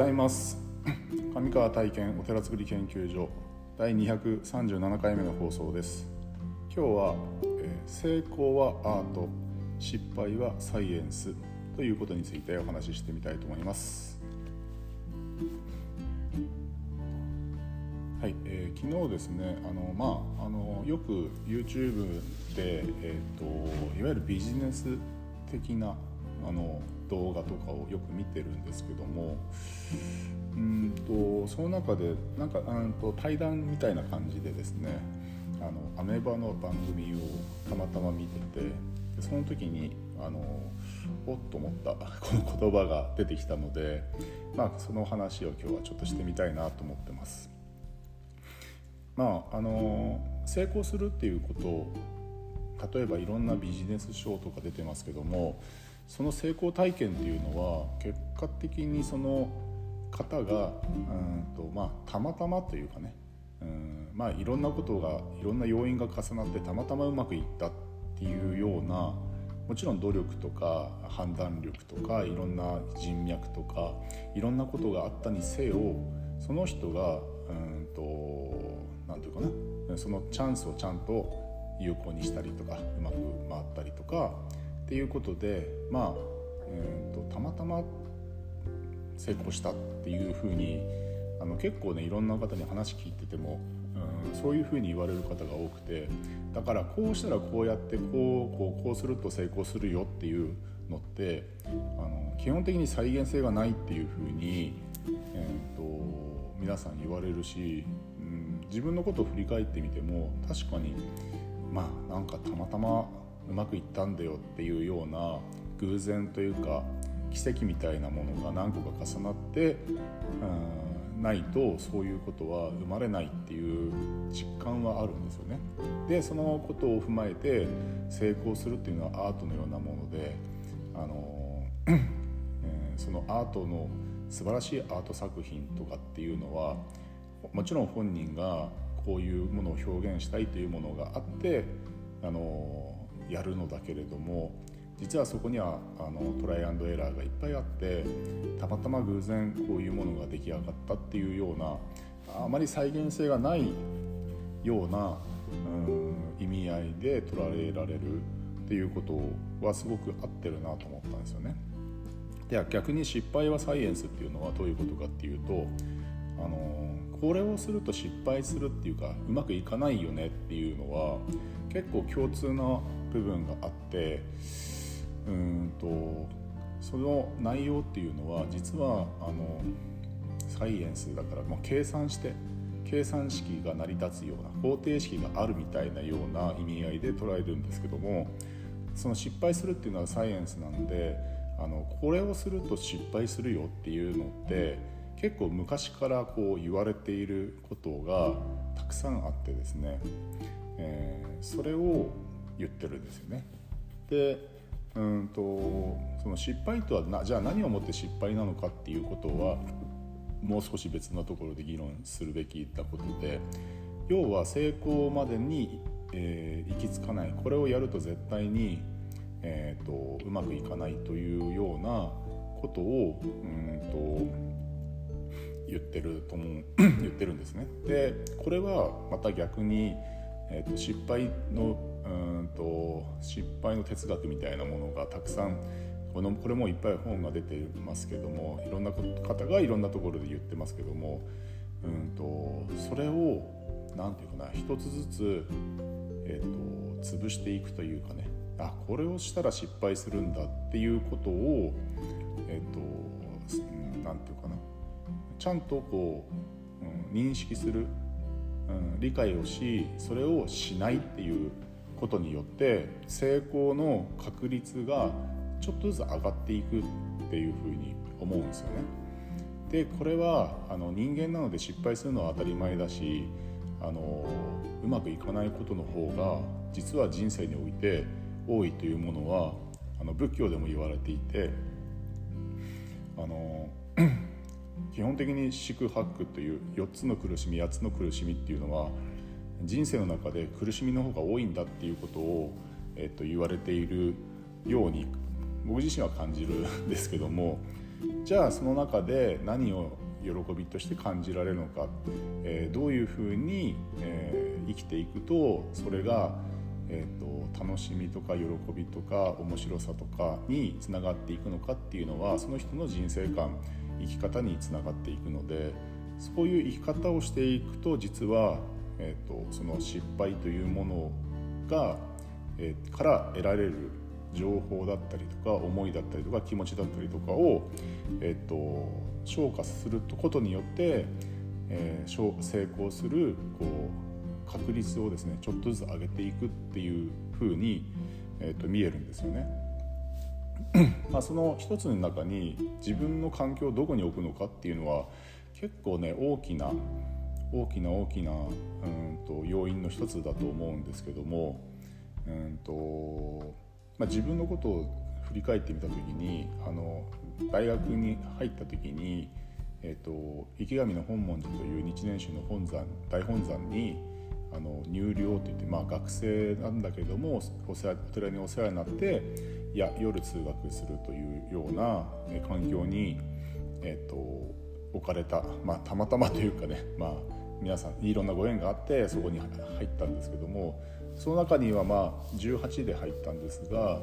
ございます。上川体験お寺作り研究所第237回目の放送です。今日は、えー、成功はアート失敗はサイエンスということについてお話ししてみたいと思います。はい、えー、昨日ですねあの、まあ、あのよく YouTube で、えーと、いわゆるビジネス的なあの動画とかをよく見てるんですけどもうんとその中でなんかうんと対談みたいな感じでですねあのアメーバの番組をたまたま見ててでその時にあのおっと思ったこの言葉が出てきたので、まあ、その話を今日はちょっとしてみたいなと思ってます。まあ、あの成功するっていうことを例えばいろんなビジネス書とか出てますけどもその成功体験っていうのは結果的にその方がうんと、まあ、たまたまというかねうんまあいろんなことがいろんな要因が重なってたまたまうまくいったっていうようなもちろん努力とか判断力とかいろんな人脈とかいろんなことがあったにせよその人がうんと何て言うかなそのチャンスをちゃんと有効にしたりとかうまく回ったりとかっていうことでまあ、えーと、たまたま成功したっていうふうにあの結構ねいろんな方に話聞いてても、うん、そういうふうに言われる方が多くてだからこうしたらこうやってこうこうこうすると成功するよっていうのってあの基本的に再現性がないっていうふうに、えー、と皆さん言われるし、うん、自分のことを振り返ってみても確かにまあなんかたまたまうまくいったんだよっていうような偶然というか奇跡みたいなものが何個か重なってうんないとそういうことは生まれないっていう実感はあるんですよね。でそのことを踏まえて成功するっていうのはアートのようなものであの、えー、そのアートの素晴らしいアート作品とかっていうのはもちろん本人がこういうものを表現したいというものがあってあのやるのだけれども実はそこにはあのトライアンドエラーがいっぱいあってたまたま偶然こういうものが出来上がったっていうようなあまり再現性がないような、うん、意味合いで捉えられるっていうことはすごく合ってるなと思ったんですよね。で逆に失敗はサイエンスっていうのはどういうことかっていうとあのこれをすると失敗するっていうかうまくいかないよねっていうのは結構共通な部分があってうんとその内容っていうのは実はあのサイエンスだから、まあ、計算して計算式が成り立つような方程式があるみたいなような意味合いで捉えるんですけどもその失敗するっていうのはサイエンスなんであのこれをすると失敗するよっていうのって結構昔からこう言われていることがたくさんあってですね、えー、それを言ってるんですよね。でうんとその失敗とはなじゃあ何をもって失敗なのかっていうことはもう少し別のところで議論するべきなことで要は成功までに、えー、行き着かないこれをやると絶対に、えーと、うまくいかないというようなことをうんと言ってると思う 言ってるんですね。でこれはまた逆に、えーと、失敗のうんと失敗の哲学みたいなものがたくさんこのこれもいっぱい本が出てますけどもいろんな方がいろんなところで言ってますけどもうんとそれを何て言うかな一つずつ、えーと、潰していくというかねあこれをしたら失敗するんだっていうことをえっ、ー、と何て言うかなちゃんとこう、うん、認識する、うん、理解をしそれをしないっていうことによって成功の確率がちょっとずつ上がっていくっていうふうに思うんですよね。でこれはあの人間なので失敗するのは当たり前だしあのうまくいかないことの方が実は人生において多いというものはあの仏教でも言われていてあの 基本的に四苦八苦という4つの苦しみ8つの苦しみっていうのは人生の中で苦しみの方が多いんだっていうことを、えっと、言われているように僕自身は感じるんですけどもじゃあその中で何を喜びとして感じられるのか、えー、どういうふうに、えー、生きていくとそれが、えーと、楽しみとか喜びとか面白さとかにつながっていくのかっていうのはその人の人生観生き方につながっていくのでそういう生き方をしていくと実は、えーと、その失敗というものが、えー、から得られる情報だったりとか思いだったりとか気持ちだったりとかを、えーと、消化することによって、えー、成功するこう確率をですねちょっとずつ上げていくっていうふうに、えーと、見えるんですよね。まあその一つの中に自分の環境をどこに置くのかっていうのは結構ね大きな大きな大きなうんと要因の一つだと思うんですけどもうんとまあ、自分のことを振り返ってみた時にあの大学に入った時に、えーと、池上の本門寺という日蓮宗の本山大本山にあの入寮といって、まあ、学生なんだけどもお世話お寺にお世話になっていや夜通学するというような環境に、えーと、と置かれた、まあ、たまたまというかね、まあ、皆さんいろんなご縁があってそこに入ったんですけどもその中にはまあ18で入ったんですが、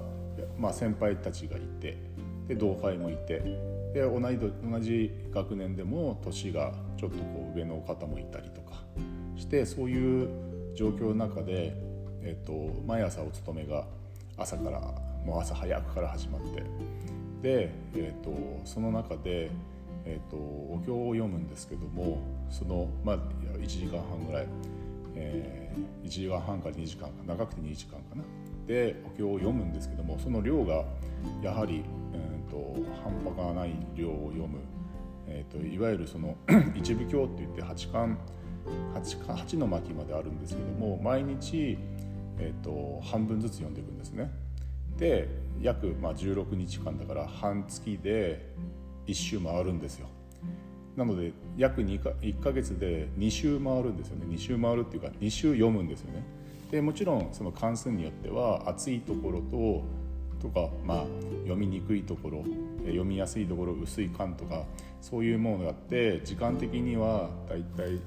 まあ、先輩たちがいてで同輩もいてで同い同じ学年でも年がちょっとこう上の方もいたりとかしてそういう状況の中で、えーと、毎朝お勤めが朝からもう朝早くから始まってで、えーと、その中で、えーとお経を読むんですけどもその、まあ、1時間半ぐらい。えー、1時間半から2時間か長くて2時間かなでお経を読むんですけどもその量がやはり、えーと、半端がない量を読む、えーと、いわゆるその 一部経って言って八巻 8, 8の巻まであるんですけども毎日、えーと、半分ずつ読んでいくんですね。で約、まあ、16日間だから半月で1周回るんですよ。なので約 2, か1ヶ月で2週回るんですよね2週回るっていうか2週読むんですよねでもちろんその関数によっては厚いところととか、まあ、読みにくいところ読みやすいところ薄い感とかそういうものがあって時間的にはだいたい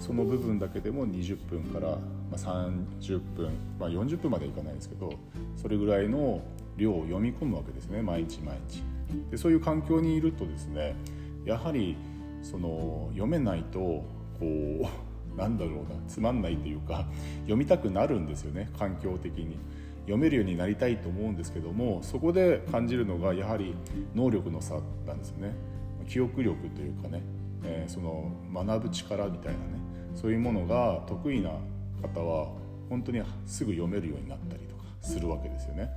その部分だけでも20分から30分、まあ、40分までいかないですけどそれぐらいの量を読み込むわけですね毎日毎日。でそういう環境にいるとですねやはりその読めないとこう なんだろうなつまんないというか読みたくなるんですよね環境的に。読めるようになりたいと思うんですけどもそこで感じるのがやはり能力の差なんですよね。記憶力というかね、えー、その学ぶ力みたいなねそういうものが得意な方は本当にすぐ読めるようになったりとかするわけですよね。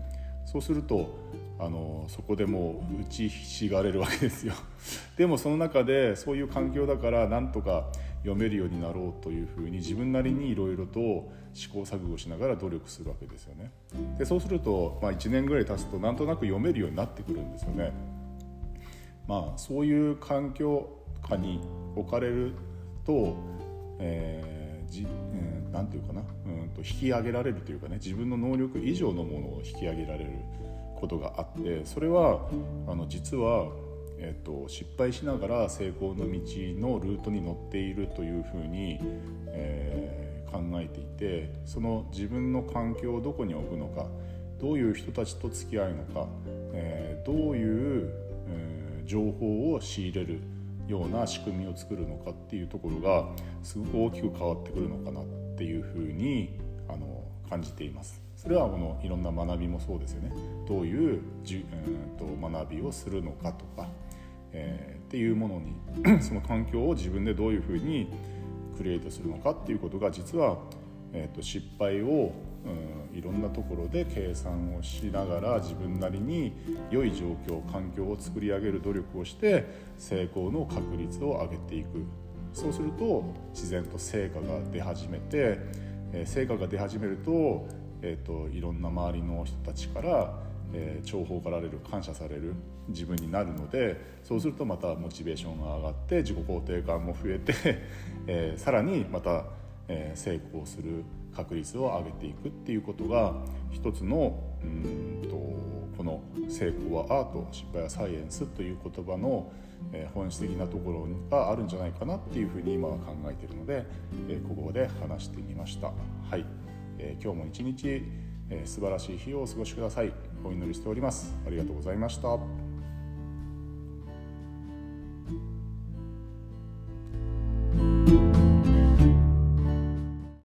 そうするとあのそこでもう打ちひしがれるわけですよ。でもその中でそういう環境だからなんとか読めるようになろうというふうに自分なりにいろいろと試行錯誤しながら努力するわけですよね。でそうすると、まあ、1年ぐらい経つとなんとなく読めるようになってくるんですよね。まあそういう環境下に置かれると、えーじえー、なんていうかなうんと引き上げられるというかね自分の能力以上のものを引き上げられることがあってそれはあの実は、えーと、失敗しながら成功の道のルートに乗っているというふうに、えー、考えていてその自分の環境をどこに置くのかどういう人たちと付き合うのか、えー、どういう、えー、情報を仕入れるような仕組みを作るのかっていうところがすごく大きく変わってくるのかなっていうふうにあの感じています。それはこのいろんな学びもそうですよねどういうじ、えー、と学びをするのかとか、えー、っていうものに その環境を自分でどういうふうにクリエイトするのかっていうことが実は、えー、と失敗を、うん、いろんなところで計算をしながら自分なりに良い状況環境を作り上げる努力をして成功の確率を上げていくそうすると自然と成果が出始めて、え成果が出始めるとえーと、いろんな周りの人たちから、えー、重宝がられる感謝される自分になるのでそうするとまたモチベーションが上がって自己肯定感も増えて、えー、さらにまた、えー、成功する確率を上げていくっていうことが一つのうんと成功はアート失敗はサイエンスという言葉の本質的なところがあるんじゃないかなっていうふうに今は考えているのでここで話してみました。はい、え今日も一日素晴らしい日をお過ごしください。お祈りしております。ありがとうございました。